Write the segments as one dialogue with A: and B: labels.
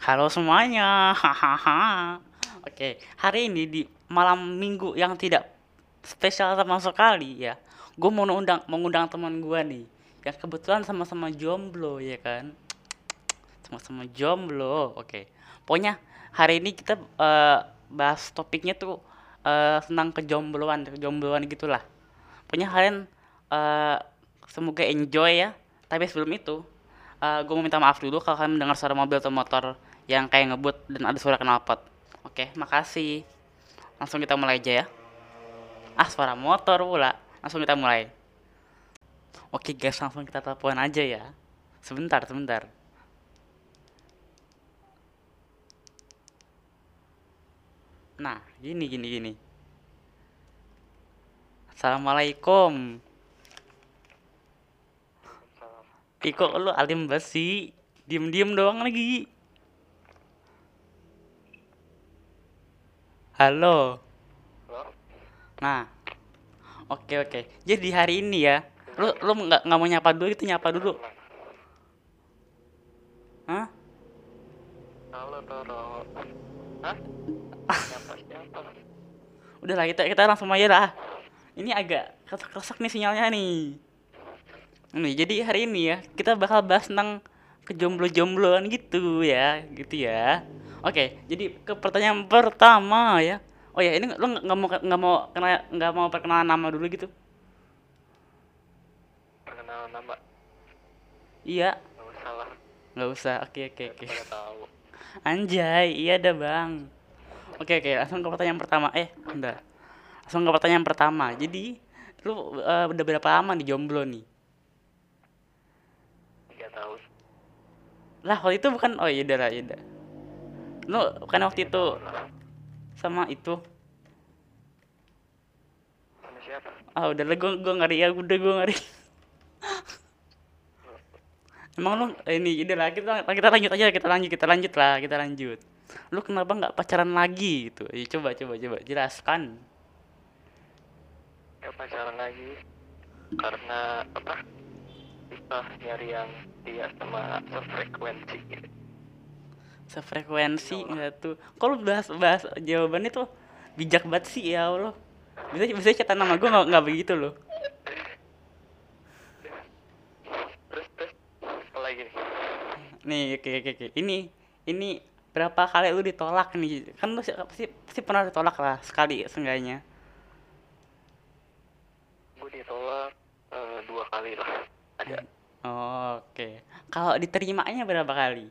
A: Halo semuanya, hahaha. Oke, hari ini di malam minggu yang tidak spesial sama sekali ya, gue mau undang mengundang teman gue nih, yang kebetulan sama-sama jomblo ya kan, sama-sama jomblo. Oke, pokoknya hari ini kita eh, bahas topiknya tuh eh, tentang kejombloan, kejombloan gitulah. Pokoknya kalian eh, semoga enjoy ya. Tapi sebelum itu, gue mau minta maaf dulu kalau kalian mendengar suara mobil atau motor yang kayak ngebut dan ada suara knalpot. Oke, makasih. Langsung kita mulai aja ya. Ah, suara motor pula. Langsung kita mulai. Oke guys, langsung kita telepon aja ya. Sebentar, sebentar. Nah, gini, gini, gini. Assalamualaikum. Kok lu alim banget sih? Diem-diem doang lagi. Halo. Nah, oke oke. Jadi hari ini ya, lu lu nggak nggak mau nyapa dulu itu nyapa dulu. Hah?
B: Halo Toro. Hah? Siapa?
A: Udah lah kita kita langsung aja lah. Ini agak kesak-kesak nih sinyalnya nih. Nih, jadi hari ini ya kita bakal bahas tentang kejomblo-jombloan gitu ya, gitu ya. Oke, jadi ke pertanyaan pertama ya. Oh ya, ini lu nggak nggak mau nggak mau kenal nggak mau perkenalan nama dulu gitu?
B: Perkenalan nama?
A: Iya,
B: Gak usah lah.
A: nggak usah. Oke oke oke. Anjay, iya dah bang. Oke oke, langsung ke pertanyaan pertama. Eh, bentar. Langsung ke pertanyaan pertama. Jadi, lu eh, udah berapa lama nih jomblo nih?
B: Tahun.
A: Lah, waktu itu bukan, oh iya lah, iya. Lu bukan waktu itu sama itu.
B: Sama siapa?
A: Ah, udah lah, gua, gua ngeri ya, udah gua ngeri. Emang lu, eh, ini, udah lah, kita, kita lanjut aja, kita lanjut, kita lanjut lah, kita lanjut. Lu kenapa nggak pacaran lagi gitu? Eh, coba, coba, coba, jelaskan.
B: Gak pacaran lagi. Karena apa? Susah nyari yang dia sama sefrekuensi gitu.
A: sefrekuensi enggak tuh. Kok lu bahas bahas jawabannya tuh bijak banget sih ya Allah. Bisa bisa catat nama gue nggak nggak begitu loh.
B: Terus terus apa lagi nih?
A: oke oke oke. Ini ini berapa kali lu ditolak nih? Kan lu pasti pasti pernah ditolak lah sekali seenggaknya.
B: Gue ditolak eh, dua kali lah. Ada.
A: Oh, oke kalau diterimanya berapa kali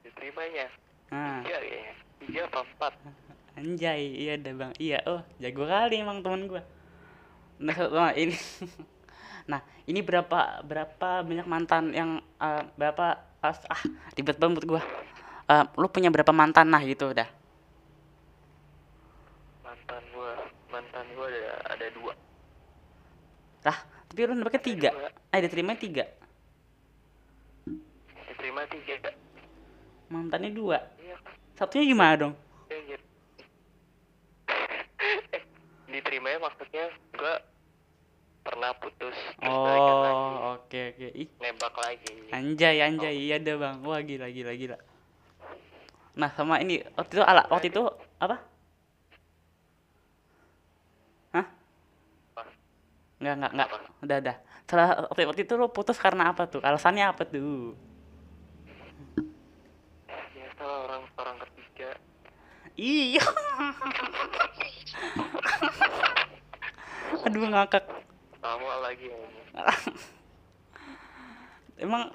B: Diterimanya.
A: nah
B: Tiga kayaknya. Tiga apa empat?
A: anjay iya dah bang iya oh jago kali emang teman gue nah, nah, ini nah ini berapa berapa banyak mantan yang eh, berapa ah ah, ribet banget gue Eh, lu punya berapa mantan nah gitu dah
B: Mantan gue. Mantan gue ada ada dua.
A: lah tapi lu nembaknya tiga. Eh diterima tiga.
B: Diterima tiga.
A: mantannya dua.
B: Iya.
A: Satunya gimana dong?
B: Iya, gitu. eh, diterimanya maksudnya gua pernah putus terus
A: oh oke oke. Ih.
B: Nembak lagi.
A: Anjay anjay. Iya dah bang. Wah gila gila gila. Nah sama ini waktu itu ala waktu itu apa Hah?
B: Apa?
A: Enggak, enggak, enggak. Udah, udah. Setelah waktu, itu lo putus karena apa tuh? Alasannya apa tuh?
B: biasa lah orang orang ketiga
A: Iya. Aduh ngakak.
B: sama lagi
A: Emang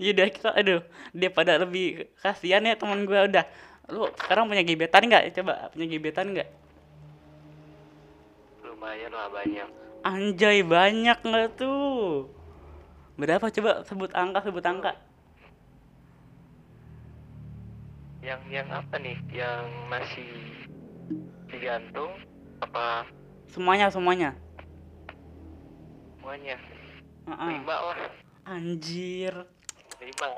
A: Iya udah kita aduh dia pada lebih kasihan ya teman gue udah lu sekarang punya gebetan nggak coba punya gebetan nggak
B: lumayan lah banyak
A: anjay banyak nggak tuh? Berapa? Coba sebut angka sebut angka.
B: Yang yang apa nih? Yang masih digantung? Apa?
A: Semuanya semuanya.
B: Semuanya?
A: Heeh.
B: lima lah.
A: Anjir.
B: Lima.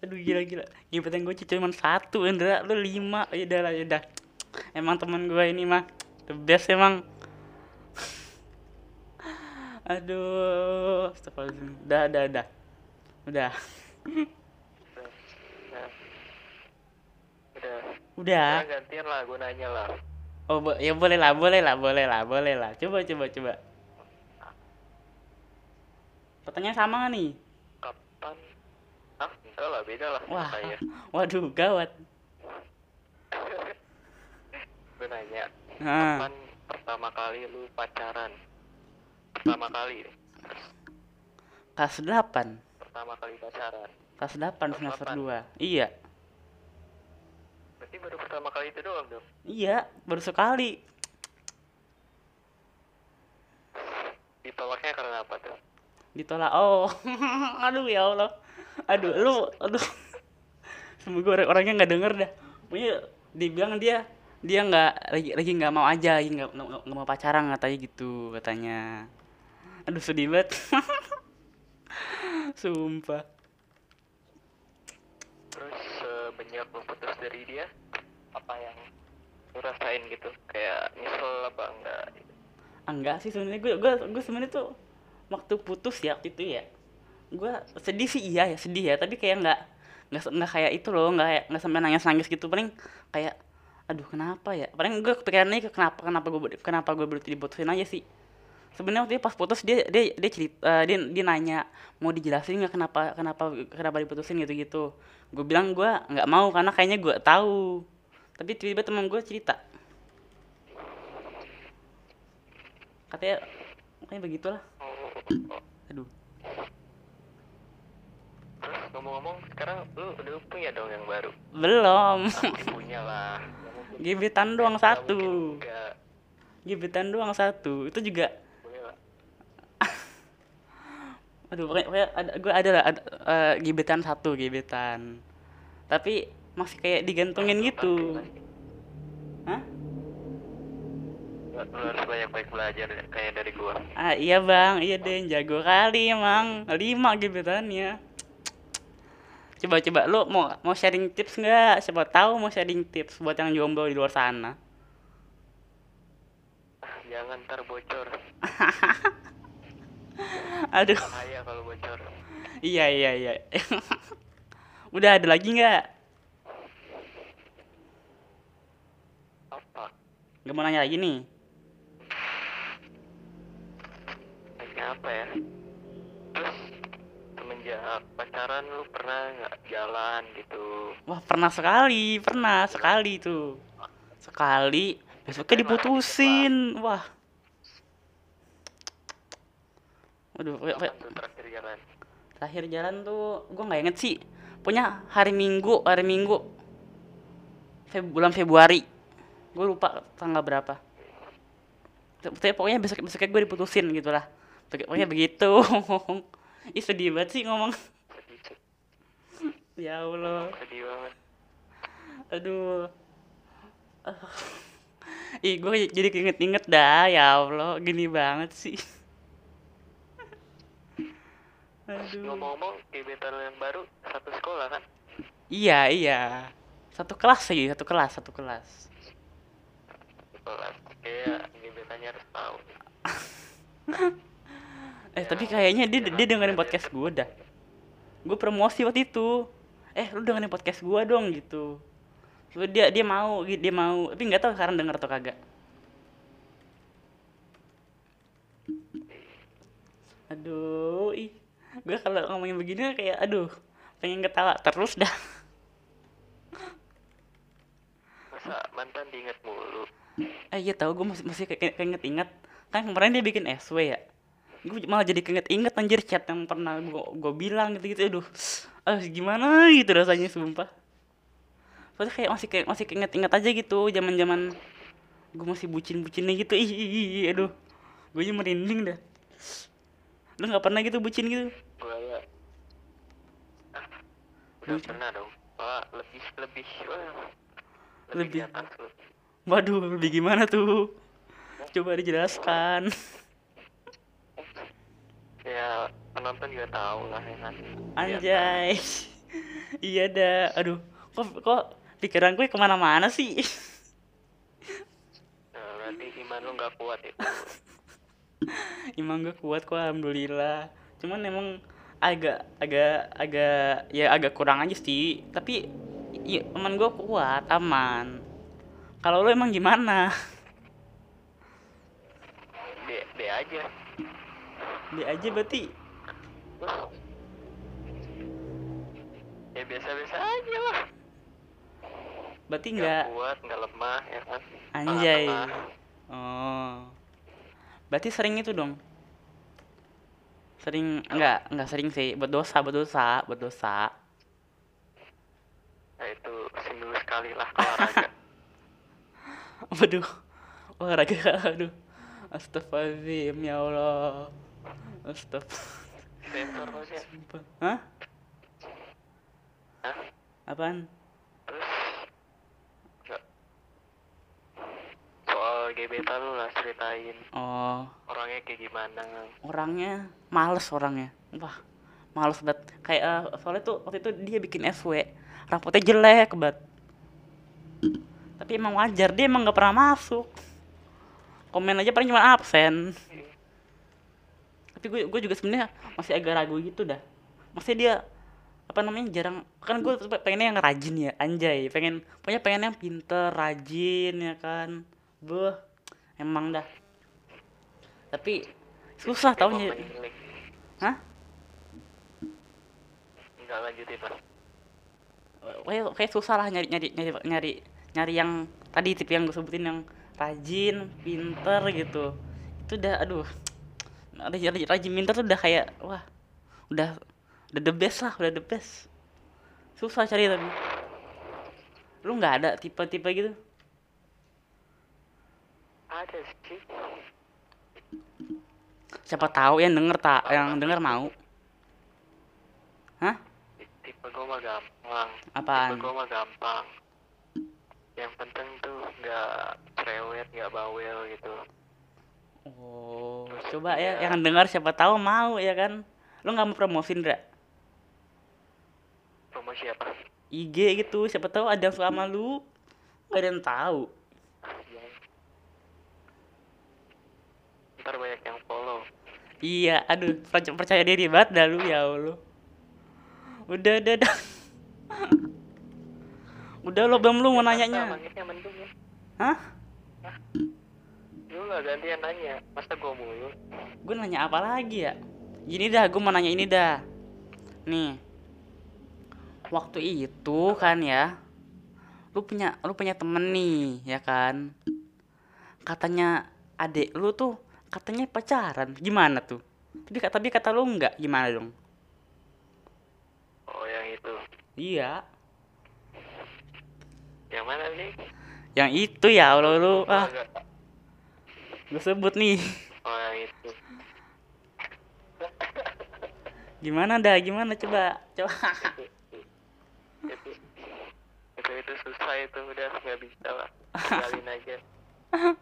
A: Aduh gila gila. Gebetan gue cuma satu Indra. Lu lima. Ya udah lah ya udah. Emang teman gue ini mah the best emang aduh astagfirullahaladzim udah udah udah udah Udah.
B: Nah, gantian lah gue nanya lah.
A: Oh, bo- ya boleh lah, boleh lah, boleh lah, boleh lah. Coba, coba, coba. Pertanyaan sama nggak nih?
B: Kapan? Ah, enggak lah, beda lah.
A: Wah,
B: Saya.
A: waduh, gawat.
B: gue nanya,
A: Nah,
B: kapan pertama kali lu pacaran? Pertama kali
A: kelas 8.
B: Pertama kali pacaran.
A: Kelas 8 semester
B: delapan.
A: 2. Iya.
B: Berarti baru pertama kali itu doang dong.
A: Iya, baru sekali.
B: Ditolaknya karena apa tuh?
A: Ditolak. Oh, aduh ya Allah. Aduh, lu, aduh. Semoga orang orangnya nggak denger dah. Pokoknya dibilang dia dia nggak lagi lagi nggak mau aja, lagi nggak mau pacaran katanya gitu katanya. Aduh sedih banget. Sumpah.
B: Terus semenjak lu putus dari dia, apa yang lu rasain gitu? Kayak nyesel apa enggak? gitu?
A: Enggak sih sebenarnya gue gue gue sebenarnya tuh waktu putus ya waktu itu ya gue sedih sih iya ya sedih ya tapi kayak nggak nggak se- nggak kayak itu loh nggak kayak nggak sampai nangis nangis gitu paling kayak aduh kenapa ya paling gue kepikirannya ke kenapa kenapa gue kenapa gue berhenti diputusin aja sih sebenarnya waktu itu pas putus dia dia dia cerita dia dia nanya mau dijelasin nggak kenapa kenapa kenapa diputusin? gitu gitu gue bilang gue nggak mau karena kayaknya gue tahu. Tapi tiba-tiba teman gue cerita. Katanya kayak begitulah. Aduh.
B: Terus ngomong-ngomong, sekarang lu udah punya dong yang baru?
A: belum.
B: Punya lah.
A: Gebetan doang satu. gebetan doang satu. Itu juga
B: Boleh lah.
A: Aduh pokoknya, pokoknya ada gue ada lah ada, eh, gebetan satu gebetan. Tapi masih kayak digantungin gitu. Hah?
B: Lu lu harus banyak-banyak belajar ya, kayak dari gua.
A: ah iya bang. Iya deh jago kali emang lima gebetannya. Coba coba lu mau mau sharing tips nggak? Siapa tahu mau sharing tips buat yang jomblo di luar sana.
B: Jangan ntar bocor.
A: aduh
B: Bahaya kalau bocor.
A: iya iya iya udah ada lagi nggak
B: Apa?
A: nggak mau nanya lagi nih
B: Nanya apa ya? Terus semenjak pacaran lu pernah nggak jalan gitu?
A: Wah pernah sekali, pernah sekali tuh. Sekali, besoknya diputusin. Wah. Waduh, we-
B: terakhir jalan?
A: terakhir jalan tuh gue nggak inget sih. Punya hari Minggu, hari Minggu. Feb bulan Februari. Gue lupa tanggal berapa. Tapi pokoknya besok besoknya gue diputusin gitu lah. Pokoknya begitu. Ih sedih banget sih ngomong. Ya Allah.
B: sedih banget.
A: Aduh. Ih, gue jadi keinget-inget dah, ya Allah, gini banget sih. Aduh.
B: Ngomong-ngomong, gebetan lu yang baru satu sekolah kan?
A: Iya, iya. Satu kelas sih, satu kelas, satu kelas.
B: Sekolah. Kayak gebetannya harus tahu.
A: Eh, tapi kayaknya dia dia dengerin podcast gue dah. Gue promosi waktu itu. Eh, lu dengerin podcast gue dong gitu. Terus dia dia mau, dia mau, tapi nggak tahu sekarang denger atau kagak. Aduh, ih. Gue kalau ngomongin begini kayak aduh, pengen ketawa terus dah.
B: Masa mantan diinget mulu?
A: Eh iya tahu gue masih masih kayak keinget inget kan kemarin dia bikin SW ya. Gue malah jadi keinget inget anjir chat yang pernah gue gue bilang gitu gitu aduh. Ah gimana gitu rasanya sumpah. Soalnya kayak masih kayak masih keinget inget aja gitu zaman zaman gue masih bucin bucinnya gitu ih, ih, aduh gue merinding dah lu nggak pernah gitu bucin gitu
B: Gua ya. Ah, udah pernah dong. Wah, lebih lebih wah,
A: Lebih.
B: lebih, atas lu.
A: waduh lebih gimana tuh coba dijelaskan
B: Ya penonton juga tahu lah ya kan.
A: anjay iya dah aduh kok kok pikiran gue ke mana-mana sih
B: Nah, berarti iman lu nggak kuat ya. itu.
A: Emang gue kuat kok alhamdulillah. Cuman emang agak agak agak ya agak kurang aja sih. Tapi iya teman gue kuat aman. Kalau lu emang gimana?
B: B B aja.
A: Dia aja berarti.
B: Ya biasa-biasa aja lah.
A: Berarti
B: nggak kuat nggak lemah ya kan?
A: Anjay. oh. Berarti sering itu dong sering enggak enggak sering sih berdosa berdosa berdosa
B: nah itu seminggu sekali lah olahraga
A: Waduh, olahraga, aduh. Astagfirullahaladzim, ya Allah. Astagfirullah.
B: maksudnya
A: Hah?
B: Hah?
A: Apaan?
B: terus nggak soal gebetan lu lah ceritain
A: Oh,
B: orangnya kayak gimana
A: orangnya males orangnya. Wah, males banget. Kayak eh, soalnya tuh waktu itu dia bikin SW, rapotnya jelek banget. Tapi emang wajar, dia emang gak pernah masuk. Komen aja paling cuma absen. Tapi gue gue juga sebenarnya masih agak ragu gitu dah. Maksudnya dia apa namanya jarang kan gue pengennya yang rajin ya anjay pengen pokoknya pengen yang pinter rajin ya kan Beuh, emang dah. Tapi susah tau nyari. hah?
B: Nggak lanjutin lah
A: kayak kayak susah lah nyari nyari nyari nyari nyari yang tadi tipe yang gue sebutin yang rajin pinter gitu. Itu udah aduh. Rajin, rajin, rajin pinter tuh udah kayak wah udah udah the best lah udah the best. Susah cari tapi. Lu nggak ada tipe-tipe gitu
B: ada sih
A: siapa tahu yang denger tak yang denger mau. Hah?
B: Tipe gue mah gampang.
A: Apaan?
B: tipe gue mah gampang. Yang penting tuh nggak cerewet nggak bawel gitu.
A: Oh coba ya yang dengar siapa tahu mau ya kan? Lu nggak mau promosin Dra?
B: promosi apa?
A: IG gitu siapa tahu ada yang suka sama lu. Gak ada yang tahu
B: ya. Ntar banyak yang follow.
A: Iya aduh percaya, percaya diri banget dah lu ya Allah. Udah udah udah. Udah lo belum lu mau nanyanya?
B: mendung ya.
A: Hah?
B: Lu lah gantian nanya. Masa gue mulu?
A: Gue nanya apa lagi ya? Gini dah gue mau nanya ini dah. Nih. Waktu itu kan ya lu punya lu punya temen nih ya kan? Katanya adek lu tuh katanya pacaran. Gimana tuh? Tapi tapi kata lu enggak gimana dong?
B: Oh yang itu.
A: Iya.
B: Yang mana sih?
A: Yang itu ya lu
B: Gua
A: ah. gue sebut nih.
B: Oh yang itu.
A: Gimana dah? Gimana? Coba coba.
B: Itu itu itu susah itu udah nggak bisa lah. Aja.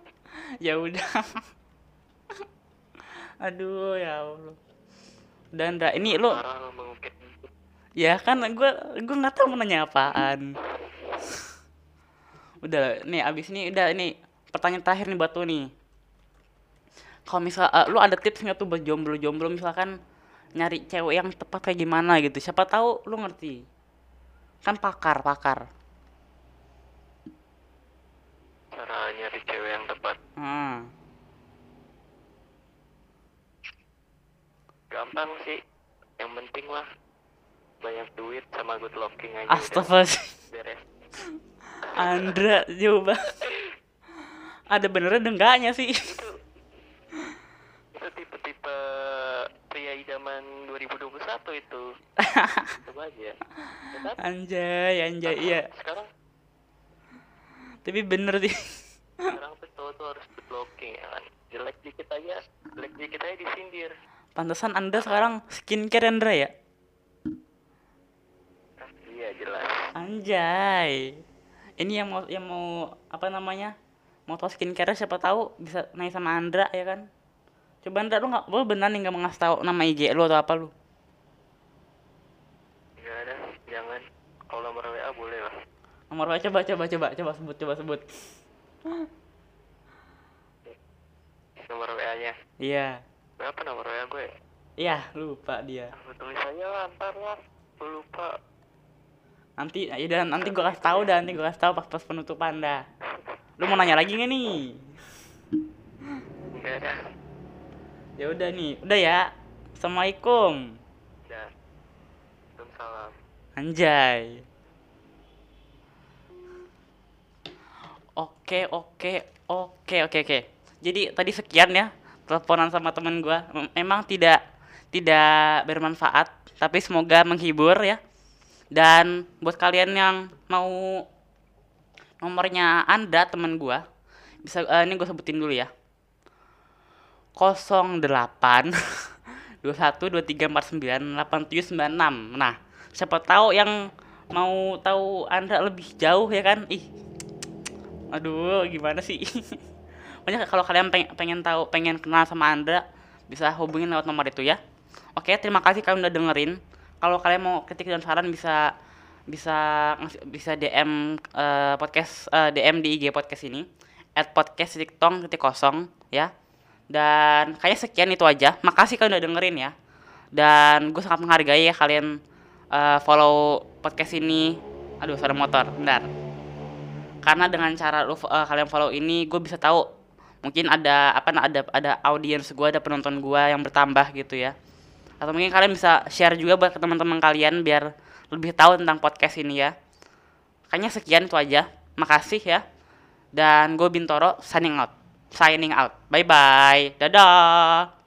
A: Ya udah aduh ya Allah. Dan dah ini
B: lo itu
A: ya kan gue gue nggak tahu mau nanya apaan. Udah nih abis ini udah ini pertanyaan terakhir nih buat lu nih. Kalau misal eh, lu ada tips nggak tuh buat jomblo jomblo misalkan nyari cewek yang tepat kayak gimana gitu. Siapa tahu lu ngerti. Kan pakar pakar
B: cara nyari cewek yang tepat
A: hmm.
B: Gampang sih yang penting mah banyak duit sama good looking aja
A: Astagfirullah Andra coba. Ada benernya ada enggaknya sih?
B: Itu itu tipe-tipe pria idaman 2021 itu. Coba aja. Kan?
A: anjay anjay iya.
B: sekarang.
A: Tapi bener sih.
B: Sekarang tuh cowok tuh harus good looking ya kan? Jelek dikit aja jelek dikit aja disindir
A: pantesan anda sekarang skincare Andra ya?
B: Iya jelas.
A: Anjay. Ini yang mau yang mau apa namanya mau tahu skincare siapa tahu bisa naik sama Andra ya kan? Coba Andra lu nggak lu benar nih nggak mau ngasih tahu nama IG lu atau apa lu?
B: Nggak ada jangan. Kalau nomor WA boleh lah.
A: Nomor WA coba coba coba coba sebut coba sebut.
B: Nomor WA nya
A: iya
B: berapa nomor WA gue
A: iya lupa dia.
B: Aku tulis aja lah ntar lah. Gue lupa.
A: Nanti ya udah nanti gue kasih tahu dan nanti gue kasih tahu pas pas penutupan dah. Lu mau nanya lagi nggak nih?
B: Enggak dah
A: ya udah nih udah ya. Assalamualaikum.
B: Dah. Waalaikumsalam.
A: Anjay. Oke oke oke oke oke. Jadi tadi sekian ya teleponan sama temen gua Mem- emang tidak tidak bermanfaat tapi semoga menghibur ya. Dan buat kalian yang mau nomornya anda temen gua bisa eh, ini gue sebutin dulu ya. 08 21 23 49 87 96 nah siapa tahu yang mau tahu anda lebih jauh ya kan? Ih aduh gimana sih Pokoknya kalau kalian pengen, pengen tahu pengen kenal sama anda bisa hubungin lewat nomor itu ya. Oke terima kasih kalian udah dengerin. Kalau kalian mau kritik dan saran bisa bisa bisa DM eh, podcast eh, DM di IG podcast ini at podcast titik tong kosong ya. Dan kayaknya sekian itu aja. Makasih kalian udah dengerin ya. Dan gue sangat menghargai ya kalian eh, follow podcast ini. Aduh suara motor. Bentar. Karena dengan cara lu eh, kalian follow ini gue bisa tahu mungkin ada apa ada ada audiens gue ada penonton gue yang bertambah gitu ya. Atau mungkin kalian bisa share juga buat ke teman-teman kalian biar lebih tahu tentang podcast ini ya. Kayaknya sekian itu aja. Makasih ya. Dan gue Bintoro signing out. Signing out. Bye bye dadah